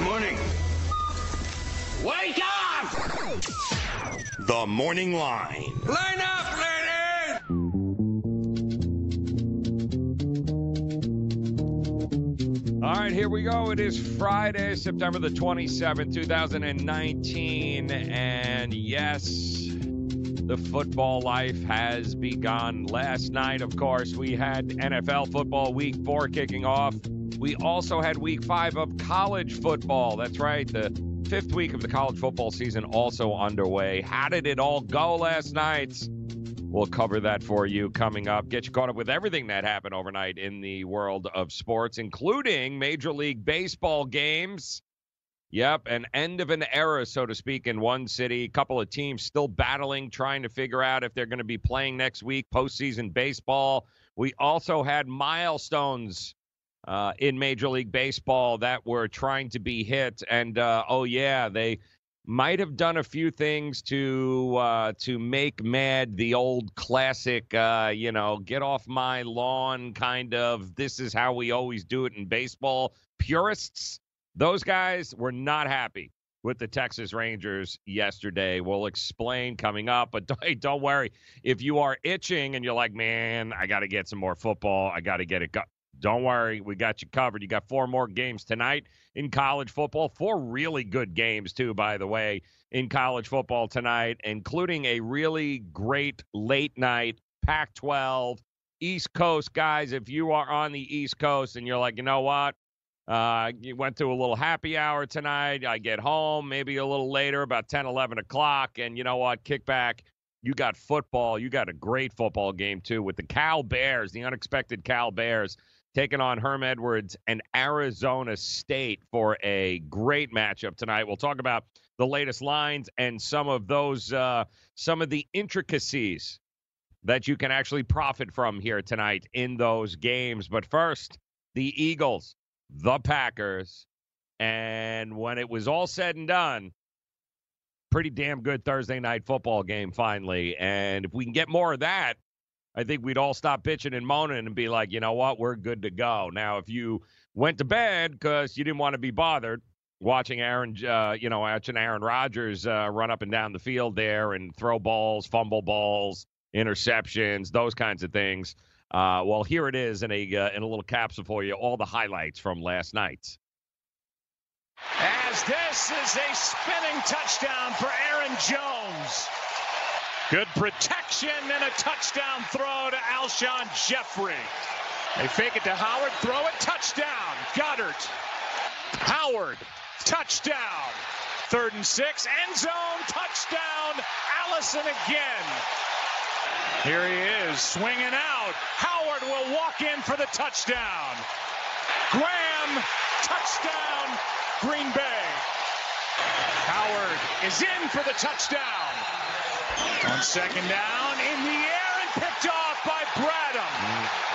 Good morning. Wake up! The Morning Line. Line up, ladies! All right, here we go. It is Friday, September the 27th, 2019. And yes, the football life has begun. Last night, of course, we had NFL football week four kicking off. We also had week five of college football. That's right. The fifth week of the college football season also underway. How did it all go last night? We'll cover that for you coming up. Get you caught up with everything that happened overnight in the world of sports, including Major League Baseball games. Yep, an end of an era, so to speak, in one city. A couple of teams still battling, trying to figure out if they're going to be playing next week, postseason baseball. We also had milestones uh, in Major League Baseball that were trying to be hit. And uh, oh, yeah, they might have done a few things to uh, to make mad the old classic, uh, you know, get off my lawn kind of. This is how we always do it in baseball. Purists, those guys were not happy with the Texas Rangers yesterday. We'll explain coming up, but don't, don't worry if you are itching and you're like, man, I got to get some more football. I got to get it. Go-. Don't worry, we got you covered. You got four more games tonight in college football. Four really good games, too, by the way, in college football tonight, including a really great late night Pac 12 East Coast guys. If you are on the East Coast and you're like, you know what? Uh, you went to a little happy hour tonight. I get home maybe a little later, about 10, 11 o'clock. And you know what? Kick back. You got football. You got a great football game, too, with the Cal Bears, the unexpected Cal Bears taking on Herm Edwards and Arizona State for a great matchup tonight. We'll talk about the latest lines and some of those, uh, some of the intricacies that you can actually profit from here tonight in those games. But first, the Eagles, the Packers, and when it was all said and done, pretty damn good Thursday night football game finally. And if we can get more of that, I think we'd all stop bitching and moaning and be like, you know what, we're good to go. Now, if you went to bed because you didn't want to be bothered watching Aaron, uh, you know, watching Aaron Rodgers uh, run up and down the field there and throw balls, fumble balls, interceptions, those kinds of things. Uh, well, here it is in a uh, in a little capsule for you, all the highlights from last night. As this is a spinning touchdown for Aaron Jones. Good protection and a touchdown throw to Alshon Jeffery. They fake it to Howard, throw it, touchdown. Goddard. Howard, touchdown. Third and six, end zone, touchdown. Allison again. Here he is, swinging out. Howard will walk in for the touchdown. Graham, touchdown, Green Bay. Howard is in for the touchdown. On second down, in the air and picked off by Bradham.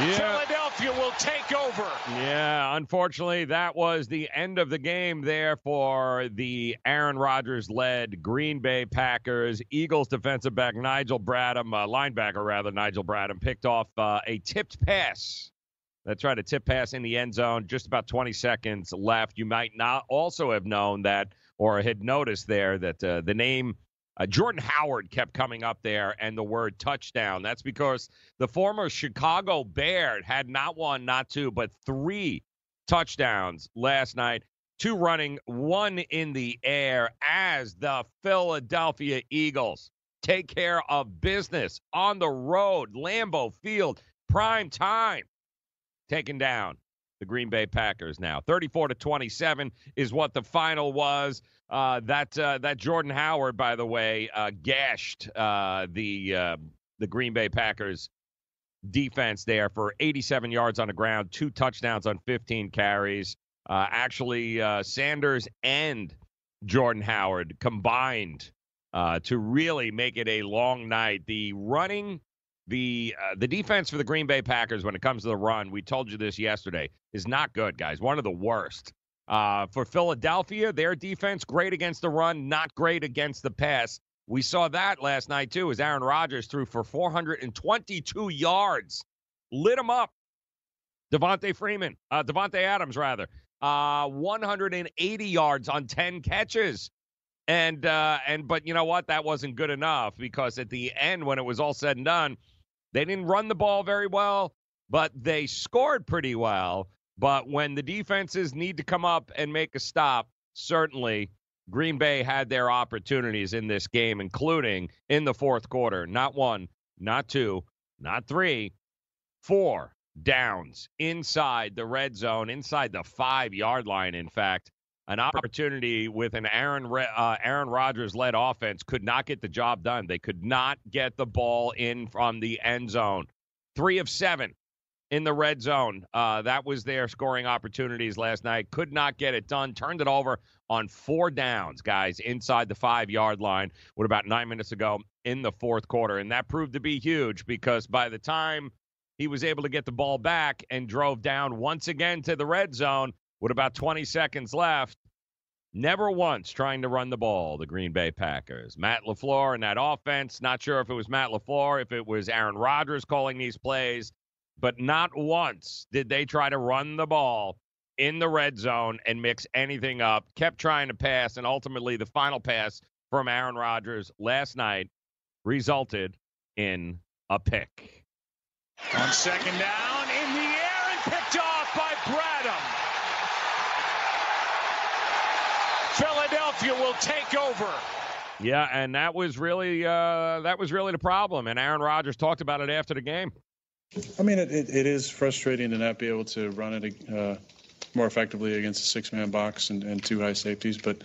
Yeah. Philadelphia will take over. Yeah, unfortunately, that was the end of the game there for the Aaron Rodgers led Green Bay Packers. Eagles defensive back Nigel Bradham, uh, linebacker rather, Nigel Bradham, picked off uh, a tipped pass. That tried a tip pass in the end zone, just about 20 seconds left. You might not also have known that or had noticed there that uh, the name uh, Jordan Howard kept coming up there and the word touchdown. That's because the former Chicago Bear had not one, not two, but three touchdowns last night. Two running, one in the air as the Philadelphia Eagles take care of business on the road, Lambeau Field, prime time, taken down the Green Bay Packers now. 34 to 27 is what the final was. Uh, that uh, that Jordan Howard, by the way, uh, gashed uh, the uh, the Green Bay Packers defense there for 87 yards on the ground, two touchdowns on 15 carries. Uh, actually, uh, Sanders and Jordan Howard combined to really make it a long night. The running, the uh, the defense for the Green Bay Packers when it comes to the run, we told you this yesterday, is not good, guys. One of the worst. Uh, for Philadelphia, their defense great against the run, not great against the pass. We saw that last night too, as Aaron Rodgers threw for 422 yards, lit him up. Devontae Freeman, uh, Davante Adams rather, uh, 180 yards on 10 catches. And uh, and but you know what? That wasn't good enough because at the end, when it was all said and done, they didn't run the ball very well, but they scored pretty well. But when the defenses need to come up and make a stop, certainly Green Bay had their opportunities in this game, including in the fourth quarter. Not one, not two, not three, four downs inside the red zone, inside the five yard line, in fact. An opportunity with an Aaron uh, Aaron Rodgers led offense could not get the job done. They could not get the ball in from the end zone. Three of seven in the red zone. Uh, that was their scoring opportunities last night. Could not get it done. Turned it over on four downs, guys, inside the five yard line. What about nine minutes ago in the fourth quarter? And that proved to be huge because by the time he was able to get the ball back and drove down once again to the red zone with about 20 seconds left. Never once trying to run the ball, the Green Bay Packers. Matt LaFleur and that offense, not sure if it was Matt LaFleur, if it was Aaron Rodgers calling these plays, but not once did they try to run the ball in the red zone and mix anything up. Kept trying to pass, and ultimately the final pass from Aaron Rodgers last night resulted in a pick. On second down, in the air and picked off by Bradham. Philadelphia will take over. Yeah, and that was really uh, that was really the problem. And Aaron Rodgers talked about it after the game. I mean, it, it, it is frustrating to not be able to run it uh, more effectively against a six-man box and, and two high safeties. But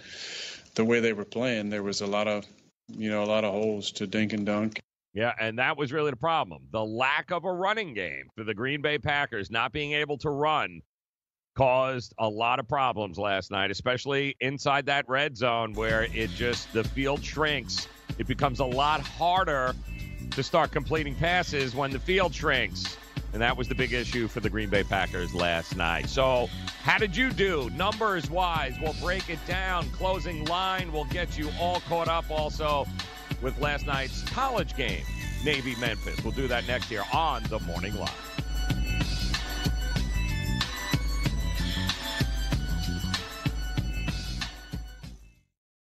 the way they were playing, there was a lot of, you know, a lot of holes to dink and dunk. Yeah, and that was really the problem. The lack of a running game for the Green Bay Packers, not being able to run, caused a lot of problems last night, especially inside that red zone where it just, the field shrinks. It becomes a lot harder to start completing passes when the field shrinks. And that was the big issue for the Green Bay Packers last night. So, how did you do numbers wise? We'll break it down. Closing line will get you all caught up also with last night's college game, Navy Memphis. We'll do that next year on the Morning Line.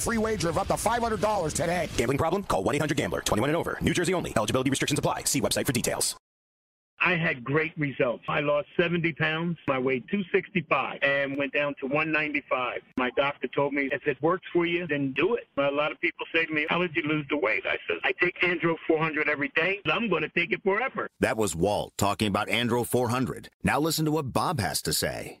free wager of up to $500 today. Gambling problem? Call 1-800-GAMBLER. 21 and over. New Jersey only. Eligibility restrictions apply. See website for details. I had great results. I lost 70 pounds. I weighed 265 and went down to 195. My doctor told me, if it works for you, then do it. A lot of people say to me, how did you lose the weight? I said, I take Andro 400 every day. I'm going to take it forever. That was Walt talking about Andro 400. Now listen to what Bob has to say.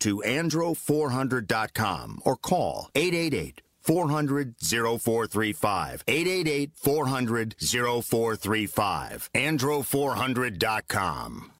to andro400.com or call 888 400 0435. 888 400 0435. Andro400.com.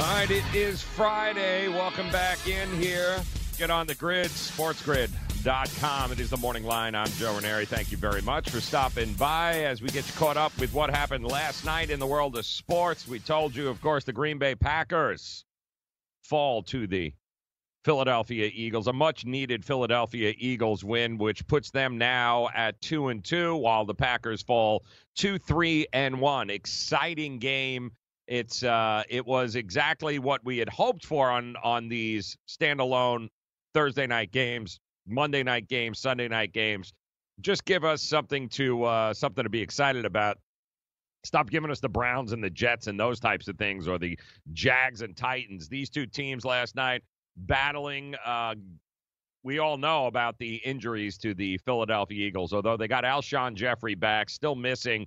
All right, it is Friday. Welcome back in here. Get on the grid sports grid, sportsgrid.com. It is the morning line. I'm Joe Ranieri. Thank you very much for stopping by as we get you caught up with what happened last night in the world of sports. We told you, of course, the Green Bay Packers fall to the Philadelphia Eagles, a much needed Philadelphia Eagles win, which puts them now at two and two, while the Packers fall two, three, and one. Exciting game. It's uh, it was exactly what we had hoped for on on these standalone Thursday night games, Monday night games, Sunday night games. Just give us something to uh, something to be excited about. Stop giving us the Browns and the Jets and those types of things, or the Jags and Titans. These two teams last night battling. Uh, we all know about the injuries to the Philadelphia Eagles, although they got Alshon Jeffery back, still missing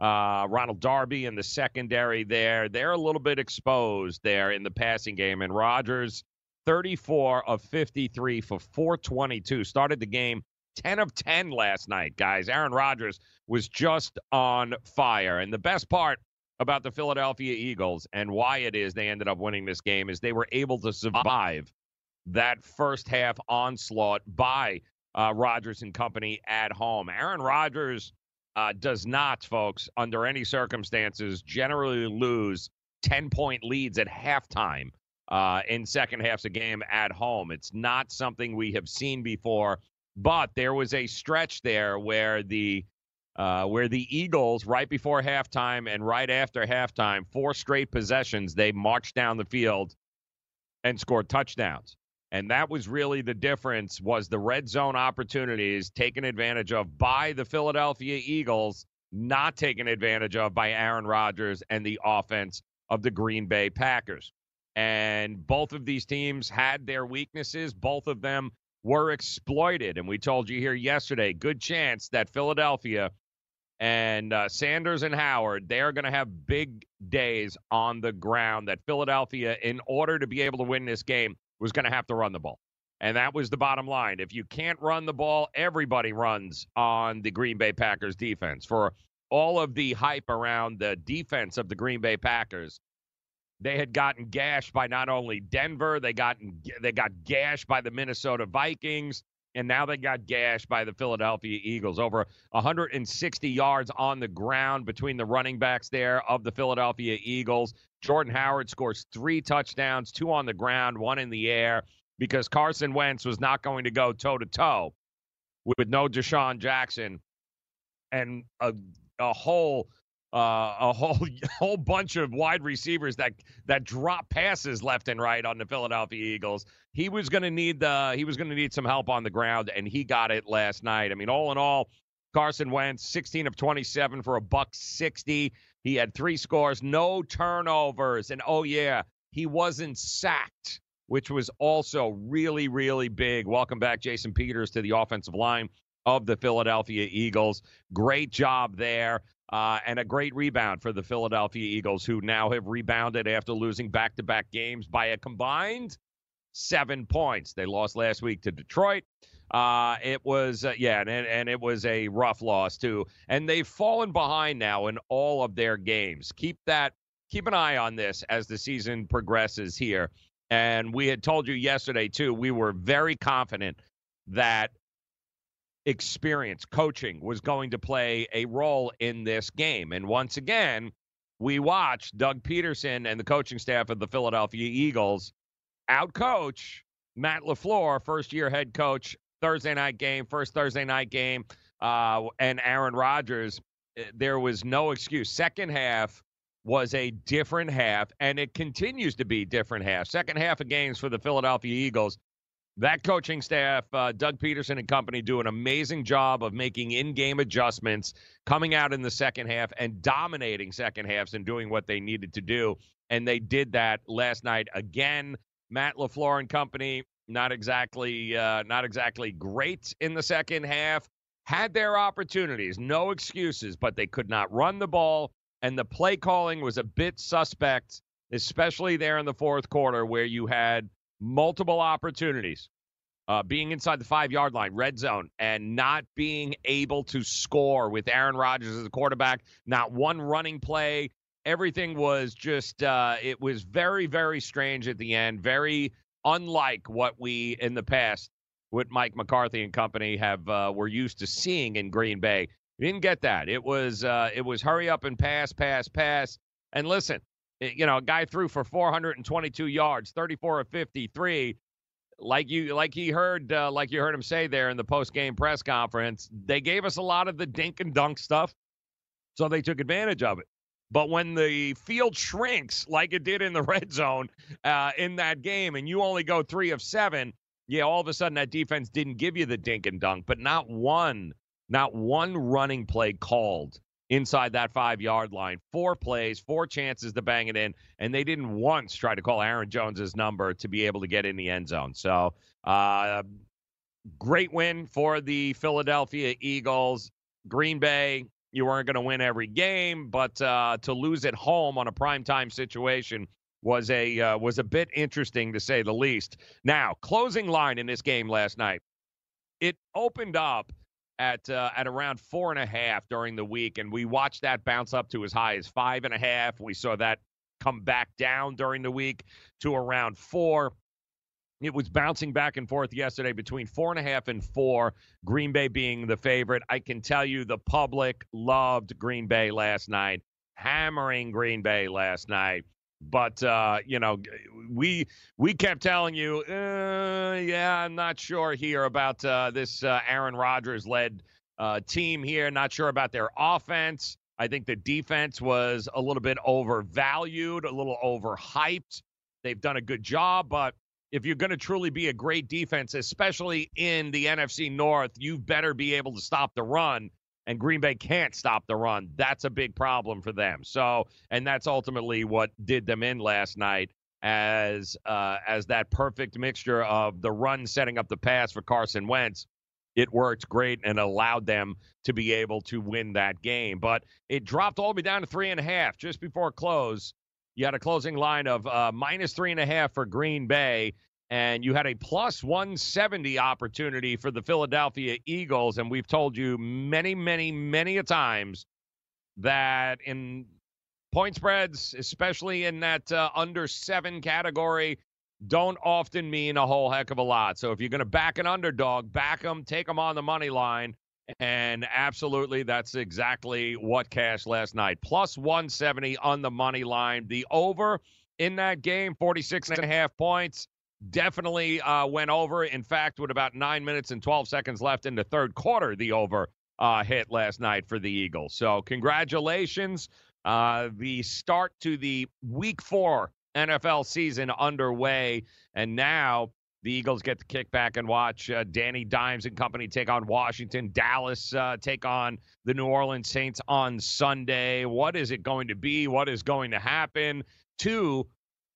uh, Ronald Darby in the secondary there. They're a little bit exposed there in the passing game. And Rodgers, 34 of 53 for 422, started the game 10 of 10 last night, guys. Aaron Rodgers was just on fire. And the best part about the Philadelphia Eagles and why it is they ended up winning this game is they were able to survive that first half onslaught by uh, Rodgers and company at home. Aaron Rodgers uh, does not, folks, under any circumstances, generally lose 10 point leads at halftime uh, in second halves of game at home. It's not something we have seen before, but there was a stretch there where the uh, where the Eagles, right before halftime and right after halftime, four straight possessions, they marched down the field and scored touchdowns and that was really the difference was the red zone opportunities taken advantage of by the Philadelphia Eagles not taken advantage of by Aaron Rodgers and the offense of the Green Bay Packers and both of these teams had their weaknesses both of them were exploited and we told you here yesterday good chance that Philadelphia and uh, Sanders and Howard, they're going to have big days on the ground. That Philadelphia, in order to be able to win this game, was going to have to run the ball. And that was the bottom line. If you can't run the ball, everybody runs on the Green Bay Packers defense. For all of the hype around the defense of the Green Bay Packers, they had gotten gashed by not only Denver, they got they got gashed by the Minnesota Vikings, and now they got gashed by the Philadelphia Eagles. Over 160 yards on the ground between the running backs there of the Philadelphia Eagles. Jordan Howard scores three touchdowns, two on the ground, one in the air, because Carson Wentz was not going to go toe to toe with no DeSean Jackson and a, a whole uh, a whole whole bunch of wide receivers that that drop passes left and right on the Philadelphia Eagles. He was going to need the he was going to need some help on the ground, and he got it last night. I mean, all in all, Carson Wentz, 16 of 27 for a buck 60, He had three scores, no turnovers, and oh yeah, he wasn't sacked, which was also really, really big. Welcome back, Jason Peters, to the offensive line of the Philadelphia Eagles. Great job there. Uh, and a great rebound for the Philadelphia Eagles, who now have rebounded after losing back to back games by a combined seven points. They lost last week to Detroit. Uh, it was, uh, yeah, and, and it was a rough loss, too. And they've fallen behind now in all of their games. Keep that, keep an eye on this as the season progresses here. And we had told you yesterday, too, we were very confident that experience, coaching was going to play a role in this game. And once again, we watched Doug Pederson and the coaching staff of the Philadelphia Eagles outcoach Matt LaFleur, first year head coach, Thursday night game, first Thursday night game, uh, and Aaron Rodgers. Eh, there was no excuse. Second half was a different half, and it continues to be different half. Second half of games for the Philadelphia Eagles that coaching staff, uh, Doug Pederson and company, do an amazing job of making in-game adjustments, coming out in the second half and dominating second halves and doing what they needed to do. And they did that last night again. Matt LaFleur and company, not exactly, uh, not exactly great in the second half. Had their opportunities, no excuses, but they could not run the ball, and the play calling was a bit suspect, especially there in the fourth quarter where you had multiple opportunities, uh, being inside the five yard line, red zone, and not being able to score with Aaron Rodgers as a quarterback, not one running play. Everything was just, uh, it was very, very strange at the end, very unlike what we in the past, what Mike McCarthy and company have, uh, were used to seeing in Green Bay. We didn't get that. It was, uh, it was hurry up and pass, pass, pass. And listen, you know, a guy threw for 422 yards, 34 of 53. Like you, like he heard, uh, like you heard him say there in the post game press conference, they gave us a lot of the dink and dunk stuff, so they took advantage of it. But when the field shrinks like it did in the red zone uh, in that game, and you only go three of seven, yeah, all of a sudden that defense didn't give you the dink and dunk, but not one, not one running play called inside that five yard line. Four plays, four chances to bang it in, and they didn't once try to call Aaron Jones's number to be able to get in the end zone. So, uh, great win for the Philadelphia Eagles. Green Bay, you weren't going to win every game, but uh, to lose at home on a primetime situation was a uh, was a bit interesting to say the least. Now, closing line in this game last night, it opened up at uh, at around four and a half during the week, and we watched that bounce up to as high as five and a half. We saw that come back down during the week to around four. It was bouncing back and forth yesterday between four and a half and four, Green Bay being the favorite. I can tell you the public loved Green Bay last night, hammering Green Bay last night. But uh, you know, we we kept telling you, uh, yeah, I'm not sure here about uh, this uh, Aaron Rodgers led uh, team here. Not sure about their offense. I think the defense was a little bit overvalued, a little overhyped. They've done a good job, but if you're going to truly be a great defense, especially in the NFC North, you better be able to stop the run and Green Bay can't stop the run. That's a big problem for them. So, and that's ultimately what did them in last night as uh, as that perfect mixture of the run setting up the pass for Carson Wentz. It worked great and allowed them to be able to win that game. But it dropped all the way down to three and a half just before close. You had a closing line of uh, minus three and a half for Green Bay and you had a plus 170 opportunity for the Philadelphia Eagles. And we've told you many, many, many a times that in point spreads, especially in that uh, under seven category, don't often mean a whole heck of a lot. So if you're going to back an underdog, back them, take them on the money line. And absolutely, that's exactly what cashed last night. Plus 170 on the money line. The over in that game, 46 and a half points definitely uh, went over. In fact, with about nine minutes and 12 seconds left in the third quarter, the over uh, hit last night for the Eagles. So, congratulations. Uh, the start to the week four NFL season underway. And now The Eagles get to kick back and watch uh, Danny Dimes and company take on Washington. Dallas uh, take on the New Orleans Saints on Sunday. What is it going to be? What is going to happen to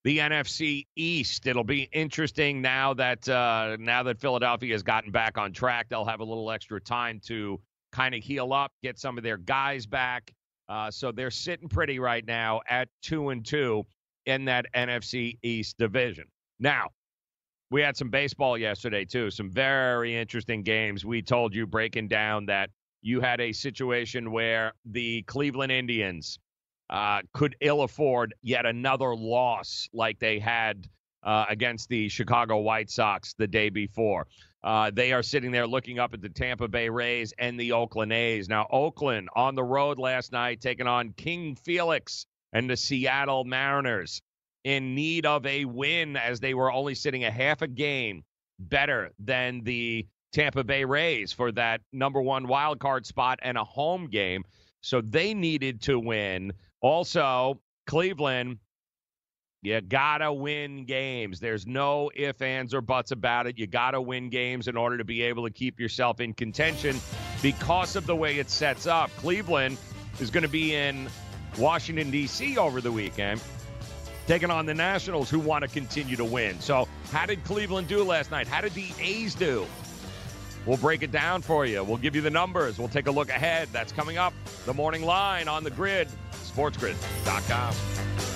the NFC East? It'll be interesting now that uh, now that Philadelphia has gotten back on track. They'll have a little extra time to kind of heal up, get some of their guys back. Uh, so they're sitting pretty right now at two and two in that NFC East division. Now, we had some baseball yesterday too. Some very interesting games. We told you breaking down that you had a situation where the Cleveland Indians uh, could ill afford yet another loss like they had uh, against the Chicago White Sox the day before. Uh, they are sitting there looking up at the Tampa Bay Rays and the Oakland A's. Now, Oakland on the road last night, taking on King Felix and the Seattle Mariners in need of a win as they were only sitting a half a game better than the Tampa Bay Rays for that number one wild card spot and a home game. So they needed to win. Also, Cleveland, you gotta win games. There's no ifs, ands, or buts about it. You gotta win games in order to be able to keep yourself in contention because of the way it sets up. Cleveland is going to be in Washington, D.C. over the weekend taking on the Nationals, who want to continue to win. So, how did Cleveland do last night? How did the A's do? We'll break it down for you. We'll give you the numbers. We'll take a look ahead. That's coming up. The morning line on the grid, sportsgrid.com.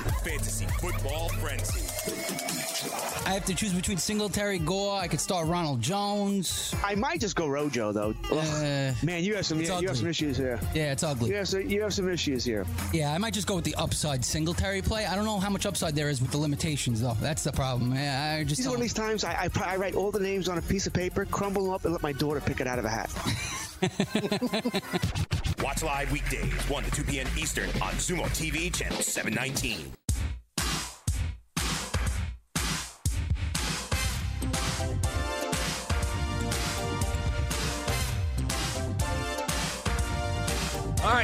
Fantasy Football Frenzy. I have to choose between Singletary, Gore. I could start Ronald Jones. I might just go Rojo though. Uh, Man, you have some it's you have some issues here. Yeah, it's ugly. You have some, you have some issues here. Yeah, I might just go with the upside Singletary play. I don't know how much upside there is with the limitations, though. That's the problem. Yeah, I just These are one of these times I, I, I write all the names on a piece of paper, crumble them up, and let my daughter pick it out of a hat. Watch live weekdays, 1 to 2 p.m. Eastern on Sumo TV, channel 719.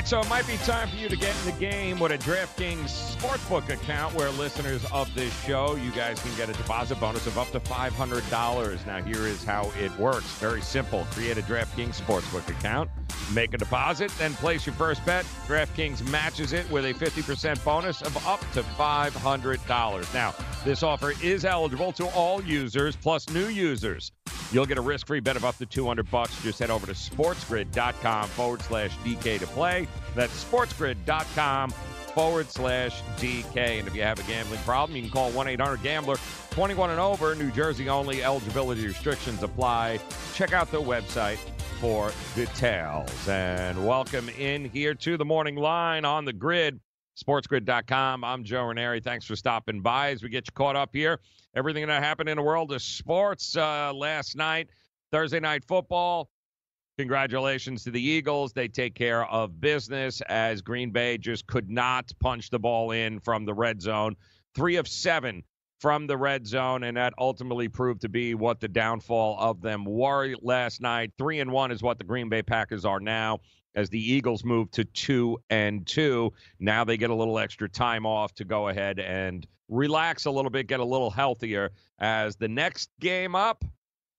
So it might be time for you to get in the game with a DraftKings Sportsbook account where listeners of this show, you guys can get a deposit bonus of up to $500. Now, here is how it works. Very simple. Create a DraftKings Sportsbook account, make a deposit, then place your first bet. DraftKings matches it with a 50% bonus of up to $500. Now, this offer is eligible to all users plus new users. You'll get a risk-free bet of up to 200 bucks. Just head over to sportsgrid.com forward slash DK to play. That's sportsgrid.com forward slash DK. And if you have a gambling problem, you can call 1-800-GAMBLER. 21 and over, New Jersey only. Eligibility restrictions apply. Check out the website for details. And welcome in here to the morning line on the grid. SportsGrid.com. I'm Joe Ranieri. Thanks for stopping by as we get you caught up here. Everything that happened in the world of sports uh, last night, Thursday night football. Congratulations to the Eagles. They take care of business as Green Bay just could not punch the ball in from the red zone. Three of seven from the red zone, and that ultimately proved to be what the downfall of them were last night. Three and one is what the Green Bay Packers are now as the Eagles move to two and two. Now they get a little extra time off to go ahead and relax a little bit, get a little healthier. As the next game up,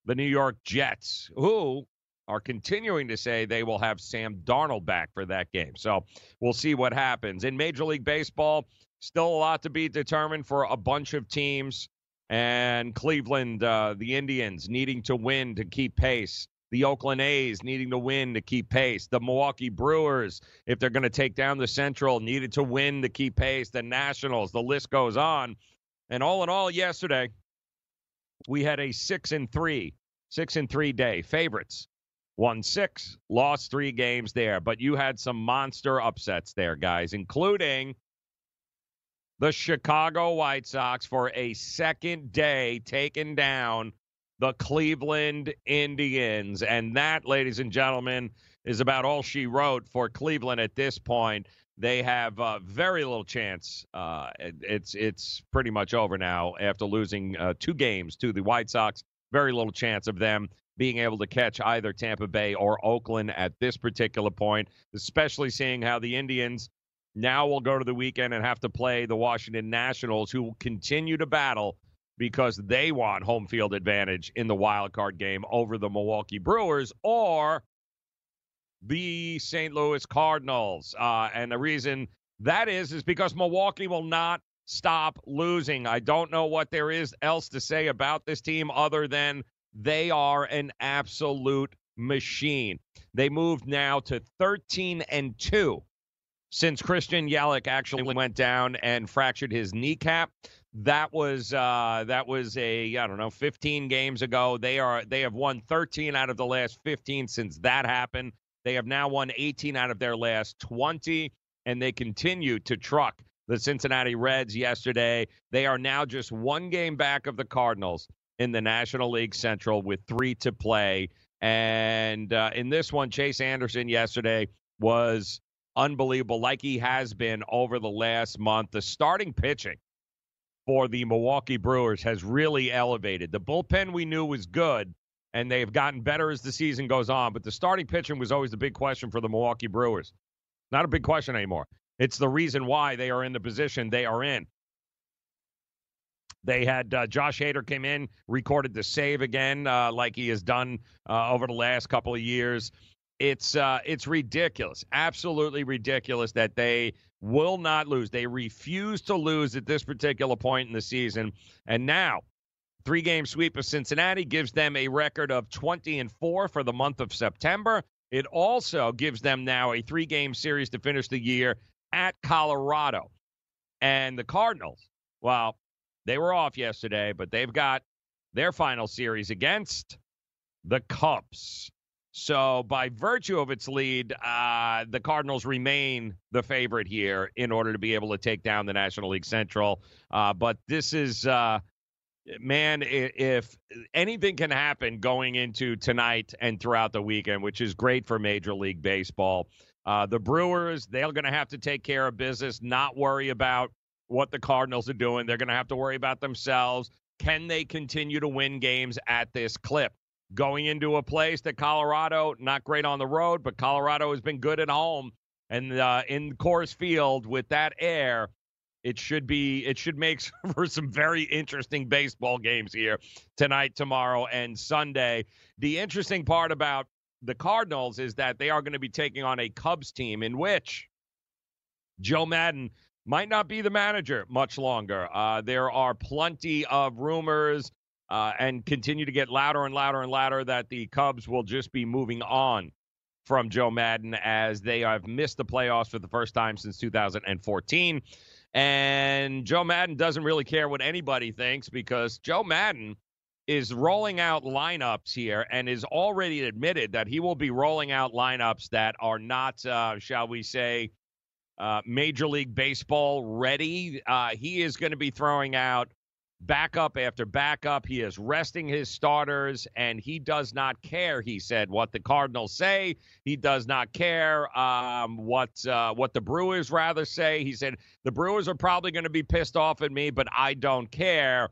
the New York Jets, who are continuing to say they will have Sam Darnold back for that game. So we'll see what happens. In Major League Baseball, still a lot to be determined for a bunch of teams. And Cleveland, uh, the Indians needing to win to keep pace the Oakland A's needing to win to keep pace. The Milwaukee Brewers, if they're going to take down the Central, needed to win to keep pace. The Nationals, the list goes on. And all in all, yesterday, we had a six and three, six and three day. Favorites won six, lost three games there. But you had some monster upsets there, guys, including the Chicago White Sox for a second day taken down the Cleveland Indians. And that, ladies and gentlemen, is about all she wrote for Cleveland at this point. They have uh, very little chance. Uh, it's it's pretty much over now after losing uh, two games to the White Sox. Very little chance of them being able to catch either Tampa Bay or Oakland at this particular point, especially seeing how the Indians now will go to the weekend and have to play the Washington Nationals, who will continue to battle because they want home field advantage in the wild card game over the Milwaukee Brewers or the St. Louis Cardinals. Uh, and the reason that is is because Milwaukee will not stop losing. I don't know what there is else to say about this team other than they are an absolute machine. They moved now to 13 and 2 since Christian Yelich actually went down and fractured his kneecap. That was uh, that was a I don't know 15 games ago. They are they have won 13 out of the last 15 since that happened. They have now won 18 out of their last 20, and they continue to truck the Cincinnati Reds yesterday. They are now just one game back of the Cardinals in the National League Central with three to play. And uh, in this one, Chase Anderson yesterday was unbelievable, like he has been over the last month. The starting pitching for the Milwaukee Brewers has really elevated. The bullpen we knew was good, and they've gotten better as the season goes on. But the starting pitching was always the big question for the Milwaukee Brewers. Not a big question anymore. It's the reason why they are in the position they are in. They had uh, Josh Hader came in, recorded the save again, uh, like he has done uh, over the last couple of years. It's uh, it's ridiculous, absolutely ridiculous that they will not lose. They refuse to lose at this particular point in the season. And now, three game sweep of Cincinnati gives them a record of 20 and 4 for the month of September. It also gives them now a three game series to finish the year at Colorado. And the Cardinals, well, they were off yesterday, but they've got their final series against the Cubs. So, by virtue of its lead, uh, the Cardinals remain the favorite here in order to be able to take down the National League Central. Uh, but this is, uh, man, if anything can happen going into tonight and throughout the weekend, which is great for Major League Baseball. Uh, the Brewers, they're going to have to take care of business, not worry about what the Cardinals are doing. They're going to have to worry about themselves. Can they continue to win games at this clip? Going into a place that Colorado, not great on the road, but Colorado has been good at home. And uh, in Coors Field with that air, it should be it should make for some very interesting baseball games here tonight, tomorrow, and Sunday. The interesting part about the Cardinals is that they are going to be taking on a Cubs team in which Joe Maddon might not be the manager much longer. Uh, there are plenty of rumors uh, and continue to get louder and louder and louder that the Cubs will just be moving on from Joe Maddon as they have missed the playoffs for the first time since 2014. And Joe Maddon doesn't really care what anybody thinks because Joe Maddon is rolling out lineups here and is already admitted that he will be rolling out lineups that are not, uh, shall we say, uh, Major League Baseball ready. Uh, he is going to be throwing out backup after backup. He is resting his starters, and he does not care. He said what the Cardinals say. He does not care um, what uh, what the Brewers rather say. He said the Brewers are probably going to be pissed off at me, but I don't care.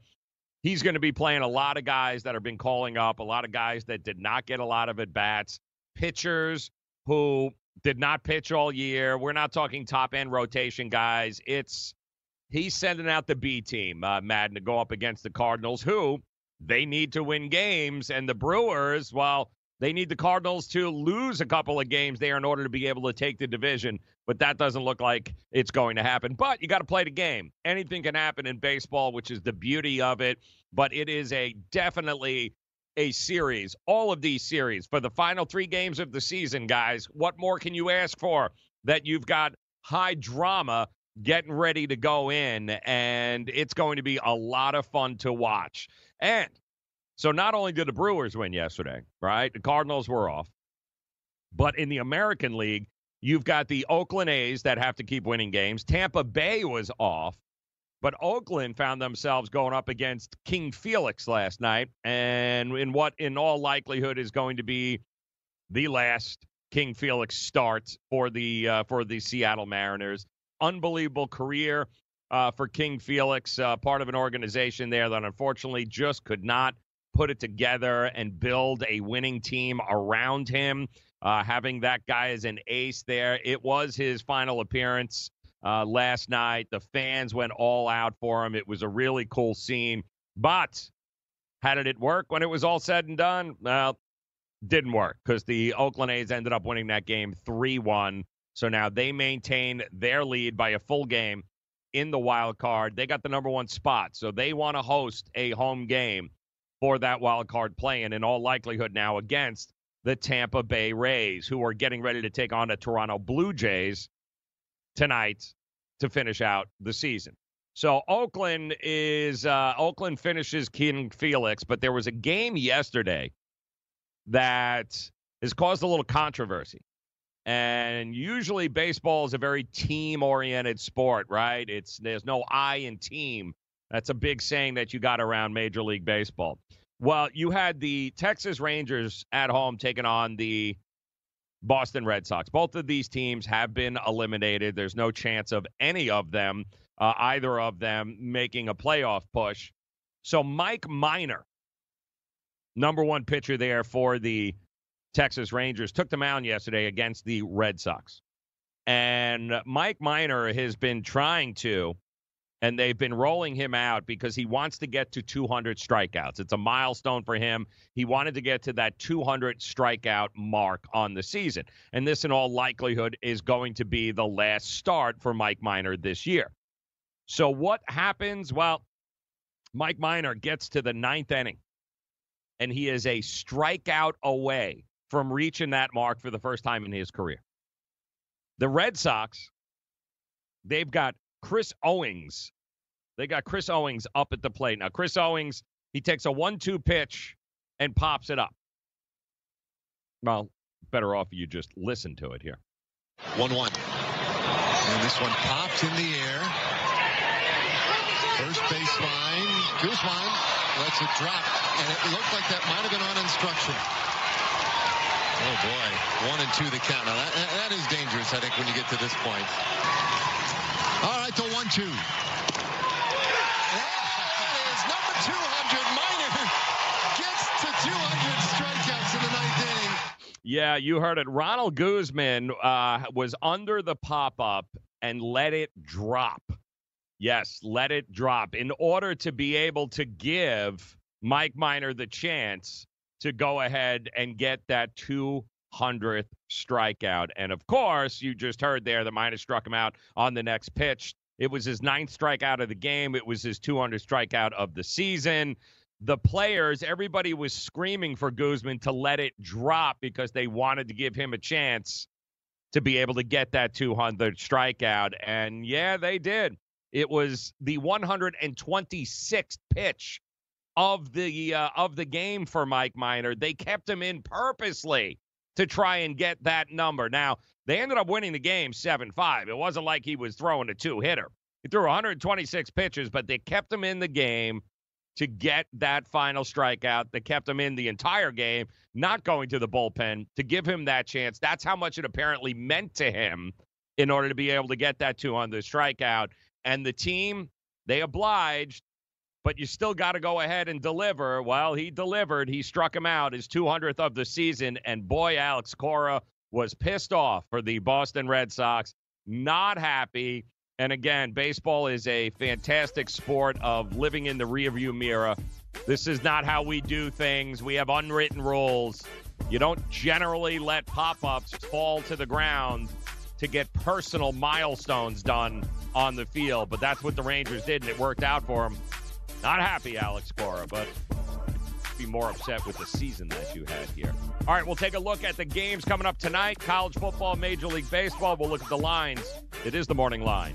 He's going to be playing a lot of guys that have been calling up, a lot of guys that did not get a lot of at bats, pitchers who did not pitch all year. We're not talking top end rotation guys. It's he's sending out the B team, uh, Maddon, to go up against the Cardinals, who they need to win games. And the Brewers, well, they need the Cardinals to lose a couple of games there in order to be able to take the division. But that doesn't look like it's going to happen. But you got to play the game. Anything can happen in baseball, which is the beauty of it. But it is a definitely a series, all of these series for the final three games of the season, guys. What more can you ask for? That you've got high drama getting ready to go in, and it's going to be a lot of fun to watch. And so, not only did the Brewers win yesterday, right? The Cardinals were off, but in the American League, you've got the Oakland A's that have to keep winning games. Tampa Bay was off, but Oakland found themselves going up against King Felix last night, and in what, in all likelihood, is going to be the last King Felix start for the uh, for the Seattle Mariners unbelievable career uh, for King Felix, uh, part of an organization there that unfortunately just could not put it together and build a winning team around him. Uh, having that guy as an ace there, it was his final appearance uh, last night. The fans went all out for him. It was a really cool scene. But how did it work when it was all said and done? Well, didn't work because the Oakland A's ended up winning that game 3 1 so now they maintain their lead by a full game in the wild card. They got the number one spot. So they want to host a home game for that wild card play, and in all likelihood now against the Tampa Bay Rays, who are getting ready to take on the Toronto Blue Jays tonight to finish out the season. So Oakland is uh, Oakland finishes King Felix, but there was a game yesterday that has caused a little controversy. And usually baseball is a very team oriented sport, right? It's there's no I in team. That's a big saying that you got around Major League Baseball. Well, you had the Texas Rangers at home taking on the Boston Red Sox. Both of these teams have been eliminated. There's no chance of any of them, uh, either of them, making a playoff push. So Mike Minor, number one pitcher there for the Texas Rangers took the mound yesterday against the Red Sox. And Mike Minor has been trying to, and they've been rolling him out because he wants to get to 200 strikeouts. It's a milestone for him. He wanted to get to that 200 strikeout mark on the season. And this, in all likelihood, is going to be the last start for Mike Minor this year. So, what happens? Well, Mike Minor gets to the ninth inning, and he is a strikeout away from reaching that mark for the first time in his career. The Red Sox, they've got Chris Owings. They got Chris Owings up at the plate. Now, Chris Owings, he takes a one two pitch and pops it up. Well, better off you just listen to it here. 1 1. And this one pops in the air. First baseline. Guzman lets it drop. And it looked like that might have been on instruction. Oh, boy. One and two the count. Now, that, that is dangerous, I think, when you get to this point. All right, the one-two. That is number 200. Minor gets to 200 strikeouts in the ninth inning. Yeah, you heard it. Ronald Guzman uh, was under the pop up and let it drop. Yes, let it drop in order to be able to give Mike Minor the chance to go ahead and get that 200th strikeout. And of course, you just heard there that Minor struck him out on the next pitch. It was his ninth strikeout of the game. It was his 200th strikeout of the season. The players, everybody was screaming for Guzman to let it drop because they wanted to give him a chance to be able to get that 200 strikeout. And yeah, they did. It was the 126th pitch of the uh, of the game for Mike Minor. They kept him in purposely to try and get that number. Now, they ended up winning the game 7-5. It wasn't like he was throwing a two-hitter. He threw 126 pitches, but they kept him in the game to get that final strikeout. They kept him in the entire game, not going to the bullpen to give him that chance. That's how much it apparently meant to him in order to be able to get that two on 200 strikeout. And the team, they obliged, but you still got to go ahead and deliver. Well, he delivered. He struck him out, his 200th of the season. And boy, Alex Cora was pissed off for the Boston Red Sox. Not happy. And again, baseball is a fantastic sport of living in the rearview mirror. This is not how we do things. We have unwritten rules. You don't generally let pop ups fall to the ground to get personal milestones done on the field, but that's what the Rangers did, and it worked out for them. Not happy, Alex Cora, but be more upset with the season that you had here. All right, we'll take a look at the games coming up tonight college football, Major League Baseball. We'll look at the lines. It is the morning line.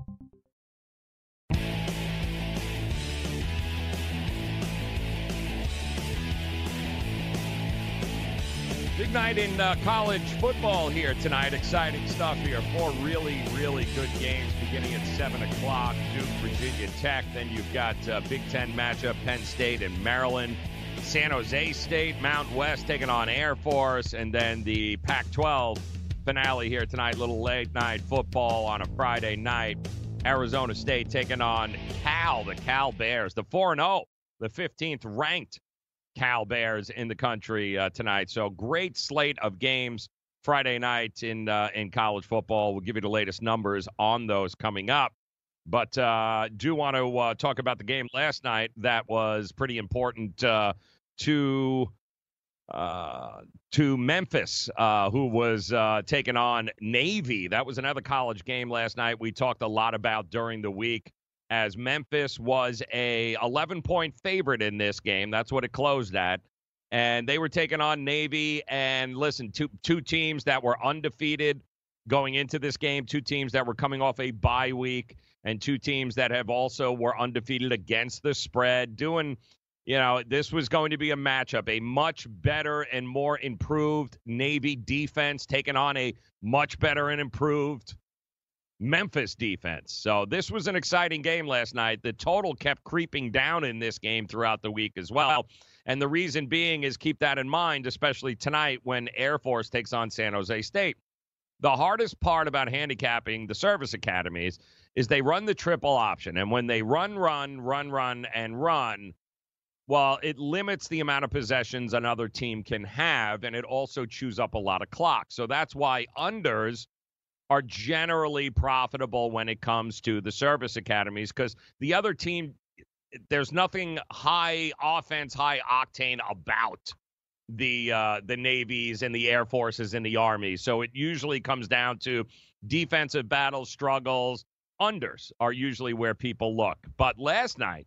Night in uh, college football here tonight. Exciting stuff here. Four really, really good games beginning at 7 o'clock. Duke, Virginia Tech. Then you've got uh, Big Ten matchup, Penn State and Maryland. San Jose State, Mount West taking on Air Force. And then the Pac 12 finale here tonight. Little late night football on a Friday night. Arizona State taking on Cal, the Cal Bears, the 4 0, the 15th ranked Cal Bears in the country uh, tonight. So great slate of games Friday night in uh, in college football. We'll give you the latest numbers on those coming up. But uh, do want to uh, talk about the game last night that was pretty important uh, to uh, to Memphis, who was taking on Navy. That was another college game last night. We talked a lot about during the week as Memphis was a 11 point favorite in this game. That's what it closed at. And they were taking on Navy. And listen, two two teams that were undefeated going into this game, two teams that were coming off a bye week, and two teams that have also were undefeated against the spread, doing you know, this was going to be a matchup, a much better and more improved Navy defense taking on a much better and improved Memphis defense. So this was an exciting game last night. The total kept creeping down in this game throughout the week as well. And the reason being is keep that in mind, especially tonight when Air Force takes on San Jose State. The hardest part about handicapping the service academies is they run the triple option. And when they run, run, run, run, and run, well, it limits the amount of possessions another team can have, and it also chews up a lot of clock. So that's why unders are generally profitable when it comes to the service academies because the other team, there's nothing high offense, high octane about the uh, the navies and the air forces and the army. So it usually comes down to defensive battle struggles. Unders are usually where people look. But last night,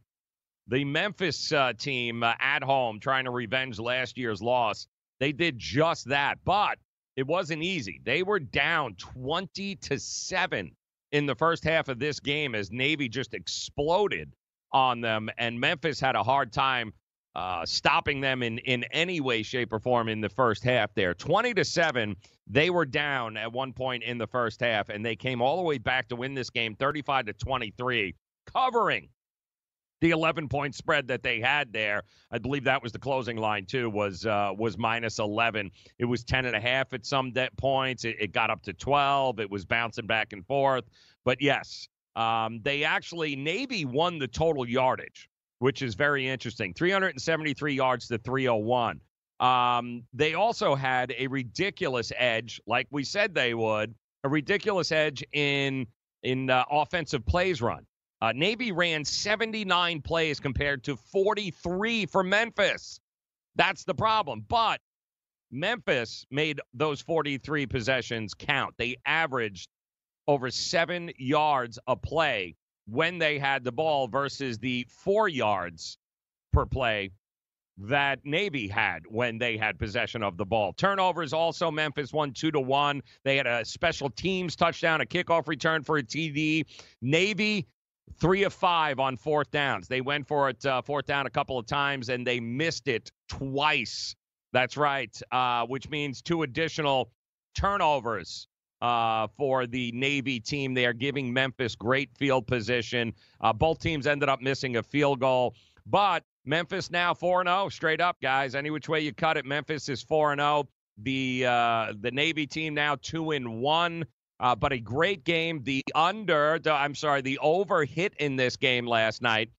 the Memphis uh, team uh, at home trying to revenge last year's loss. They did just that, but it wasn't easy. They were down 20 to 7 in the first half of this game as Navy just exploded on them, and Memphis had a hard time uh, stopping them in, in any way, shape, or form in the first half there. 20 to 7, they were down at one point in the first half, and they came all the way back to win this game 35 to 23, covering the 11 point spread that they had there. I believe that was the closing line too. Was uh, was minus 11. It was 10 and a half at some de- points. It, it, got up to 12. It was bouncing back and forth. But yes, um, they actually Navy won the total yardage, which is very interesting. 373 yards to 301. Um, they also had a ridiculous edge, like we said they would, a ridiculous edge in in uh, offensive plays run. Uh, Navy ran 79 plays compared to 43 for Memphis. That's the problem. But Memphis made those 43 possessions count. They averaged over seven yards a play when they had the ball versus the four yards per play that Navy had when they had possession of the ball. Turnovers also Memphis won two to one. They had a special teams touchdown, a kickoff return for a TD. Navy three of five on fourth downs. They went for it uh, fourth down a couple of times and they missed it twice. That's right, uh, which means two additional turnovers uh, for the Navy team. They are giving Memphis great field position. Uh, both teams ended up missing a field goal, but Memphis now 4 0, straight up, guys. Any which way you cut it, Memphis is 4 0. The uh, the Navy team now two and one. Uh, but a great game. The under, the, I'm sorry, the over hit in this game last night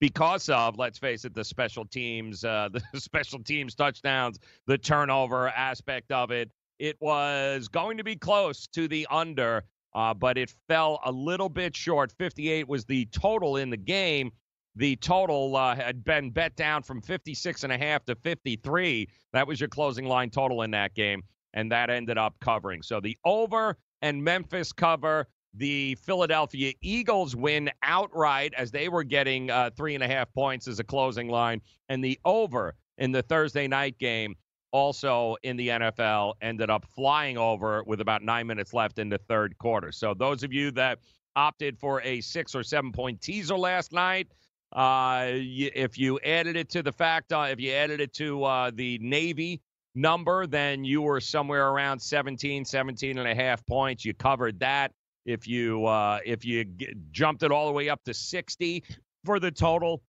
because of, let's face it, the special teams, uh, the special teams touchdowns, the turnover aspect of it. It was going to be close to the under, uh, but it fell a little bit short. 58 was the total in the game. The total uh, had been bet down from 56 and a half to 53. That was your closing line total in that game, and that ended up covering. So the over and Memphis cover. The Philadelphia Eagles win outright as they were getting uh, three and a half points as a closing line. And the over in the Thursday night game, also in the NFL, ended up flying over with about nine minutes left in the third quarter. So, those of you that opted for a six or seven point teaser last night, uh, if you added it to the fact, uh, if you added it to uh, the Navy number, then you were somewhere around 17, 17 and a half points. You covered that. If you uh, if you g- jumped it all the way up to 60 for the total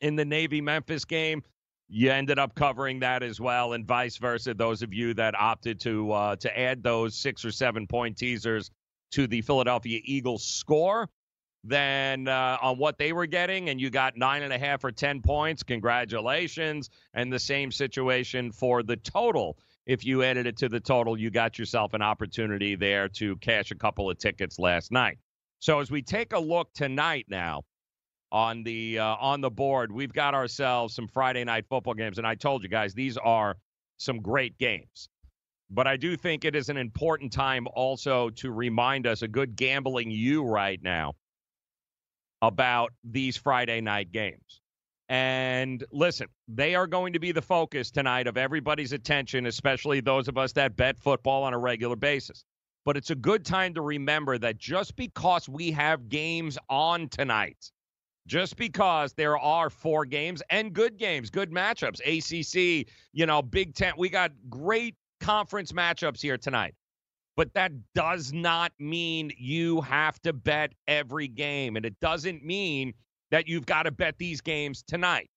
in the Navy Memphis game, you ended up covering that as well, and vice versa. Those of you that opted to uh, to add those six or seven point teasers to the Philadelphia Eagles score, than uh, on what they were getting, and you got nine and a half or 10 points. Congratulations. And the same situation for the total. If you added it to the total, you got yourself an opportunity there to cash a couple of tickets last night. So as we take a look tonight now on the uh, on the board, we've got ourselves some Friday night football games, and I told you guys these are some great games. But I do think it is an important time also to remind us a good gambling you right now about these Friday night games. And listen, they are going to be the focus tonight of everybody's attention, especially those of us that bet football on a regular basis. But it's a good time to remember that just because we have games on tonight, just because there are four games and good games, good matchups, ACC, you know, Big Ten, we got great conference matchups here tonight but that does not mean you have to bet every game. And it doesn't mean that you've got to bet these games tonight.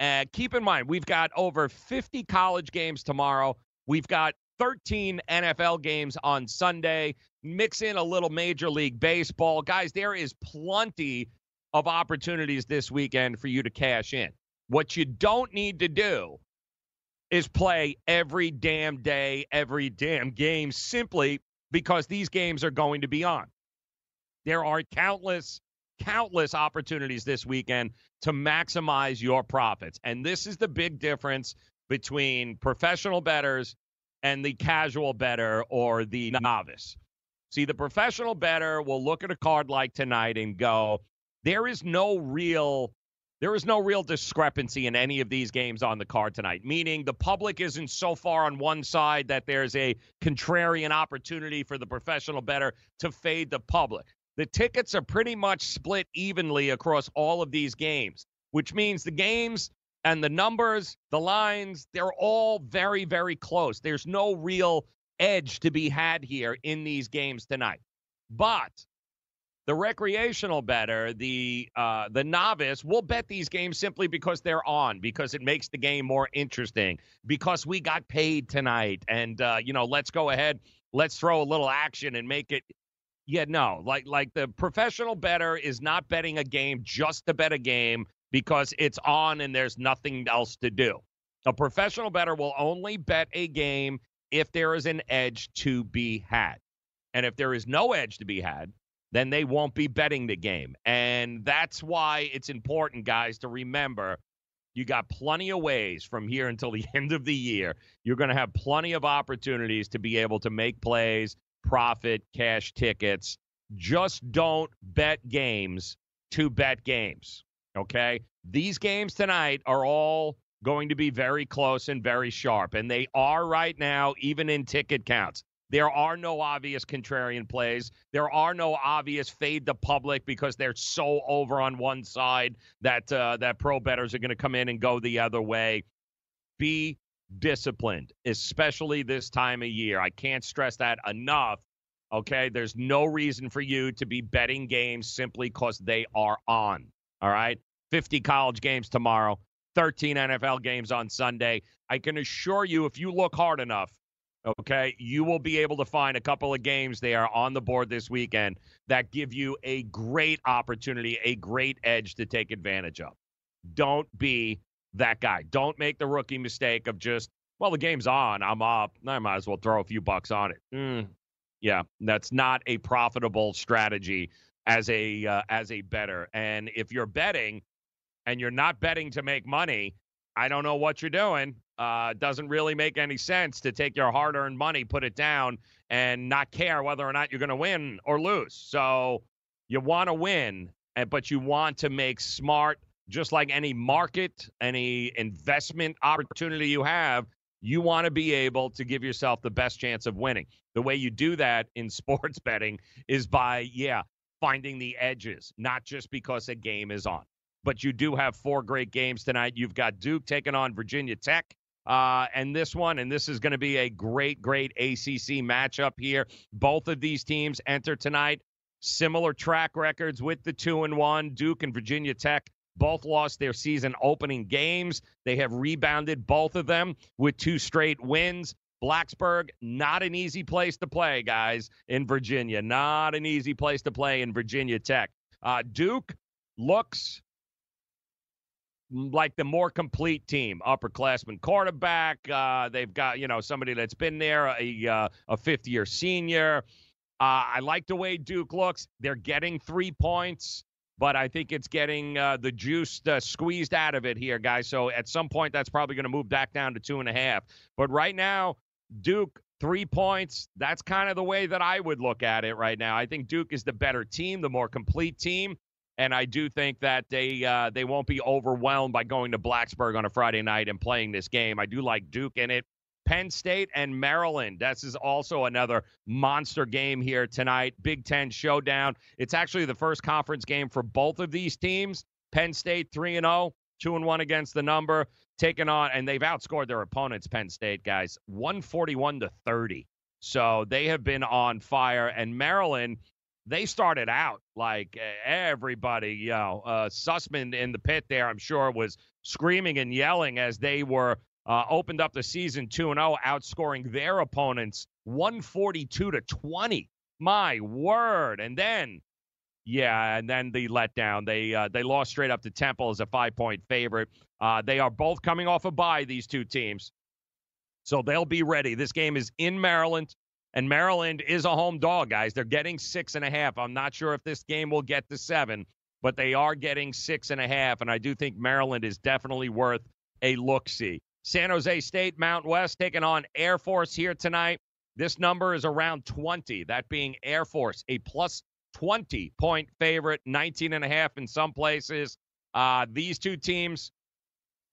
Uh, keep in mind, we've got over 50 college games tomorrow. We've got 13 NFL games on Sunday. Mix in a little Major League Baseball. Guys, there is plenty of opportunities this weekend for you to cash in. What you don't need to do is play every damn day, every damn game, simply because these games are going to be on. There are countless, countless opportunities this weekend to maximize your profits. And this is the big difference between professional bettors and the casual bettor or the novice. See, the professional bettor will look at a card like tonight and go, there is no real there is no real discrepancy in any of these games on the card tonight, meaning the public isn't so far on one side that there's a contrarian opportunity for the professional bettor to fade the public. The tickets are pretty much split evenly across all of these games, which means the games and the numbers, the lines, they're all very, very close. There's no real edge to be had here in these games tonight. But the recreational bettor, the uh, the novice, will bet these games simply because they're on, because it makes the game more interesting, because we got paid tonight, and uh, you know, let's go ahead, let's throw a little action and make it. Yeah, no, like like the professional bettor is not betting a game just to bet a game because it's on and there's nothing else to do. A professional bettor will only bet a game if there is an edge to be had. And if there is no edge to be had, then they won't be betting the game. And that's why it's important, guys, to remember you got plenty of ways from here until the end of the year. You're going to have plenty of opportunities to be able to make plays, profit, cash tickets. Just don't bet games to bet games. Okay? These games tonight are all going to be very close and very sharp. And they are right now, even in ticket counts. There are no obvious contrarian plays. There are no obvious fade the public because they're so over on one side that uh, that pro bettors are going to come in and go the other way. Be disciplined, especially this time of year. I can't stress that enough. Okay, there's no reason for you to be betting games simply because they are on. All right, 50 college games tomorrow, 13 NFL games on Sunday. I can assure you, if you look hard enough, Okay, you will be able to find a couple of games there on the board this weekend that give you a great opportunity, a great edge to take advantage of. Don't be that guy. Don't make the rookie mistake of just, well, the game's on, I'm up, I might as well throw a few bucks on it. Mm, yeah, that's not a profitable strategy as a uh, as a bettor. And if you're betting and you're not betting to make money, I don't know what you're doing. Uh, doesn't really make any sense to take your hard earned money, put it down, and not care whether or not you're going to win or lose. So you want to win, eh, but you want to make smart, just like any market, any investment opportunity you have, you want to be able to give yourself the best chance of winning. The way you do that in sports betting is by, yeah, finding the edges, not just because a game is on. But you do have four great games tonight. You've got Duke taking on Virginia Tech Uh, and this one, and this is going to be a great, great ACC matchup here. Both of these teams enter tonight. Similar track records with the two and one. Duke and Virginia Tech both lost their season opening games. They have rebounded both of them with two straight wins. Blacksburg, not an easy place to play, guys, in Virginia. Not an easy place to play in Virginia Tech. Uh, Duke looks like the more complete team. Upperclassman quarterback. Uh, they've got you know somebody that's been there, a uh, a fifth year senior. Uh, I like the way Duke looks. They're getting three points, but I think it's getting uh, the juice uh, squeezed out of it here, guys. So at some point, that's probably going to move back down to two and a half. But right now, Duke three points. That's kind of the way that I would look at it right now. I think Duke is the better team, the more complete team and I do think that they uh, they won't be overwhelmed by going to Blacksburg on a Friday night and playing this game. I do like Duke in it. Penn State and Maryland. This is also another monster game here tonight. Big Ten showdown. It's actually the first conference game for both of these teams. Penn State 3 and 0, 2 and 1 against the number, taking on, and they've outscored their opponents, Penn State guys, 141 to 30. So they have been on fire. And Maryland they started out like everybody, you know, uh, Sussman in the pit there, I'm sure, was screaming and yelling as they were uh, opened up the season 2 0, outscoring their opponents 142 to 20. My word. And then, yeah, and then the letdown. They uh, they lost straight up to Temple as a five point favorite. Uh, they are both coming off a bye, these two teams. So they'll be ready. This game is in Maryland. And Maryland is a home dog, guys. They're getting six and a half. I'm not sure if this game will get to seven, but they are getting six and a half. And I do think Maryland is definitely worth a look see. San Jose State, Mount West taking on Air Force here tonight. This number is around 20, that being Air Force, a plus 20 point favorite, 19 and a half in some places. Uh, these two teams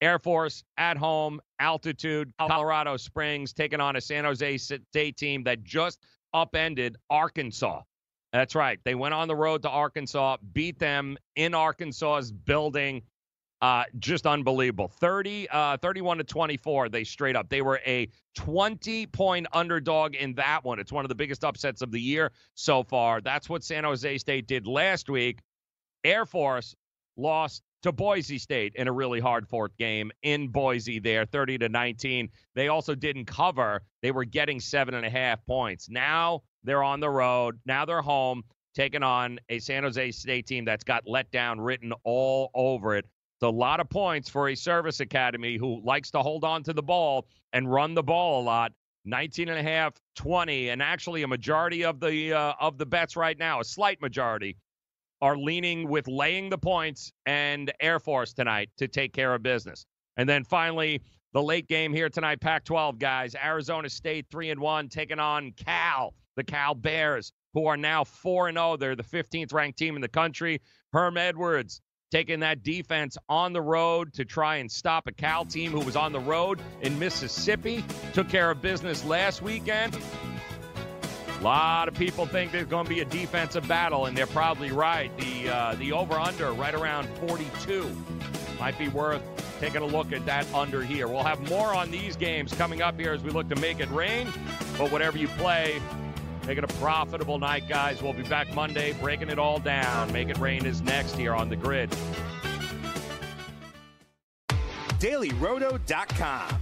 Air Force at home, altitude, Colorado Springs, taking on a San Jose State team that just upended Arkansas. That's right. They went on the road to Arkansas, beat them in Arkansas's building. Uh, just unbelievable. 30, uh, 31 to 24, they straight up. They were a 20 point underdog in that one. It's one of the biggest upsets of the year so far. That's what San Jose State did last week. Air Force lost to Boise State in a really hard fourth game in Boise there, 30 to 19. They also didn't cover. They were getting seven and a half points. Now they're on the road. Now they're home, taking on a San Jose State team that's got let down written all over it. It's a lot of points for a service academy who likes to hold on to the ball and run the ball a lot. 19 and a half, 20, and actually a majority of the uh, of the bets right now, a slight majority are leaning with laying the points and Air Force tonight to take care of business. And then finally, the late game here tonight, Pac 12 guys. Arizona State 3 and 1 taking on Cal, the Cal Bears, who are now 4 and 0. They're the 15th ranked team in the country. Herm Edwards taking that defense on the road to try and stop a Cal team who was on the road in Mississippi. Took care of business last weekend. A lot of people think there's going to be a defensive battle, and they're probably right. The uh, the over under right around 42 might be worth taking a look at that under here. We'll have more on these games coming up here as we look to make it rain. But whatever you play, make it a profitable night, guys. We'll be back Monday, breaking it all down. Make it rain is next here on the grid. DailyRoto.com.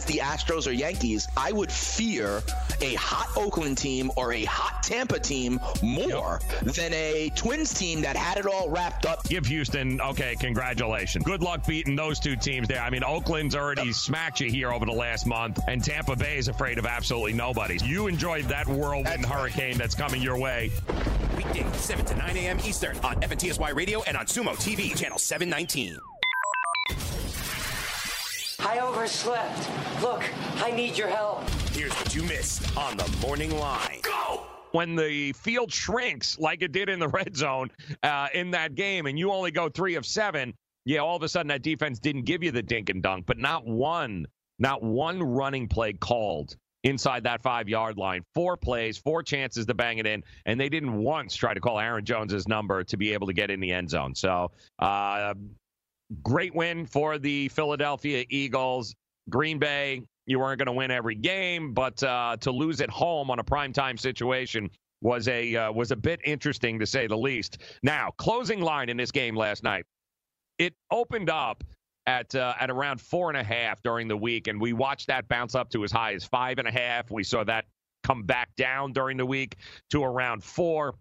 As the Astros or Yankees, I would fear a hot Oakland team or a hot Tampa team more than a Twins team that had it all wrapped up. Give Houston, okay, congratulations. Good luck beating those two teams there. I mean, Oakland's already smacked you here over the last month, and Tampa Bay is afraid of absolutely nobody. You enjoyed that whirlwind hurricane that's coming your way. Weekday, 7 to 9 a.m. Eastern on FNTSY Radio and on Sumo TV, channel 719. I overslept. Look, I need your help. Here's what you missed on the morning line. Go! when the field shrinks like it did in the red zone uh, in that game, and you only go three of seven, yeah, all of a sudden that defense didn't give you the dink and dunk, but not one, not one running play called inside that five yard line. Four plays, four chances to bang it in, and they didn't once try to call Aaron Jones's number to be able to get in the end zone. So, uh, great win for the Philadelphia Eagles. Green Bay, you weren't going to win every game, but uh, to lose at home on a primetime situation was a uh, was a bit interesting to say the least. Now, closing line in this game last night, it opened up at uh, at around four and a half during the week, and we watched that bounce up to as high as five and a half. We saw that come back down during the week to around four.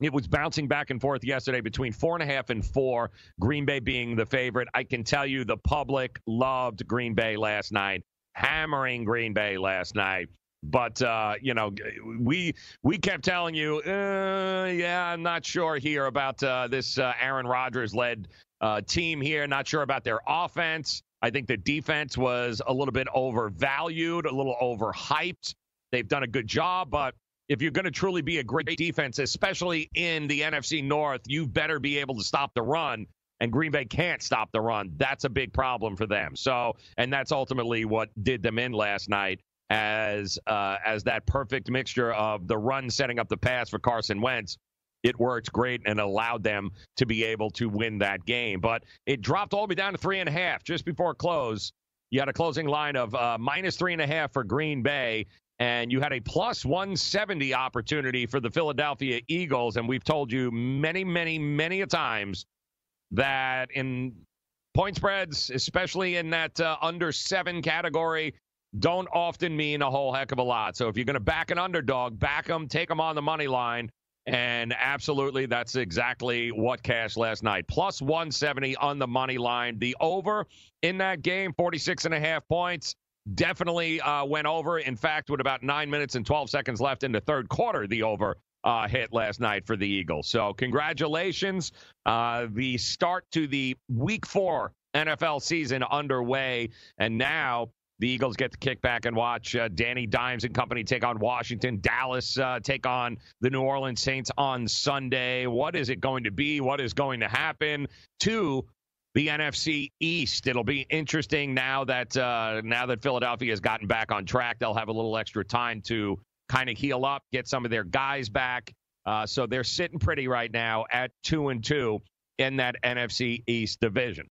It was bouncing back and forth yesterday between four and a half and four, Green Bay being the favorite. I can tell you the public loved Green Bay last night, hammering Green Bay last night. But uh, you know, we we kept telling you, uh, yeah, I'm not sure here about uh, this uh, Aaron Rodgers led uh, team here. Not sure about their offense. I think the defense was a little bit overvalued, a little overhyped. They've done a good job, but if you're going to truly be a great defense, especially in the NFC North, you better be able to stop the run. And Green Bay can't stop the run. That's a big problem for them. So, and that's ultimately what did them in last night as uh, as that perfect mixture of the run setting up the pass for Carson Wentz. It worked great and allowed them to be able to win that game. But it dropped all the way down to three and a half just before close. You had a closing line of uh, minus three and a half for Green Bay and you had a plus 170 opportunity for the Philadelphia Eagles. And we've told you many, many, many a times that in point spreads, especially in that uh, under seven category, don't often mean a whole heck of a lot. So if you're going to back an underdog, back them, take them on the money line. And absolutely, that's exactly what cashed last night. Plus 170 on the money line. The over in that game, 46 and a half points definitely uh, went over. In fact, with about nine minutes and 12 seconds left in the third quarter, the over uh, hit last night for the Eagles. So, congratulations. Uh, the start to the week four NFL season underway. And now the Eagles get to kick back and watch uh, Danny Dimes and company take on Washington, Dallas uh, take on the New Orleans Saints on Sunday. What is it going to be? What is going to happen? Two the NFC East. It'll be interesting now that uh, now that Philadelphia has gotten back on track. They'll have a little extra time to kind of heal up, get some of their guys back. Uh, so they're sitting pretty right now at two and two. in that NFC East division.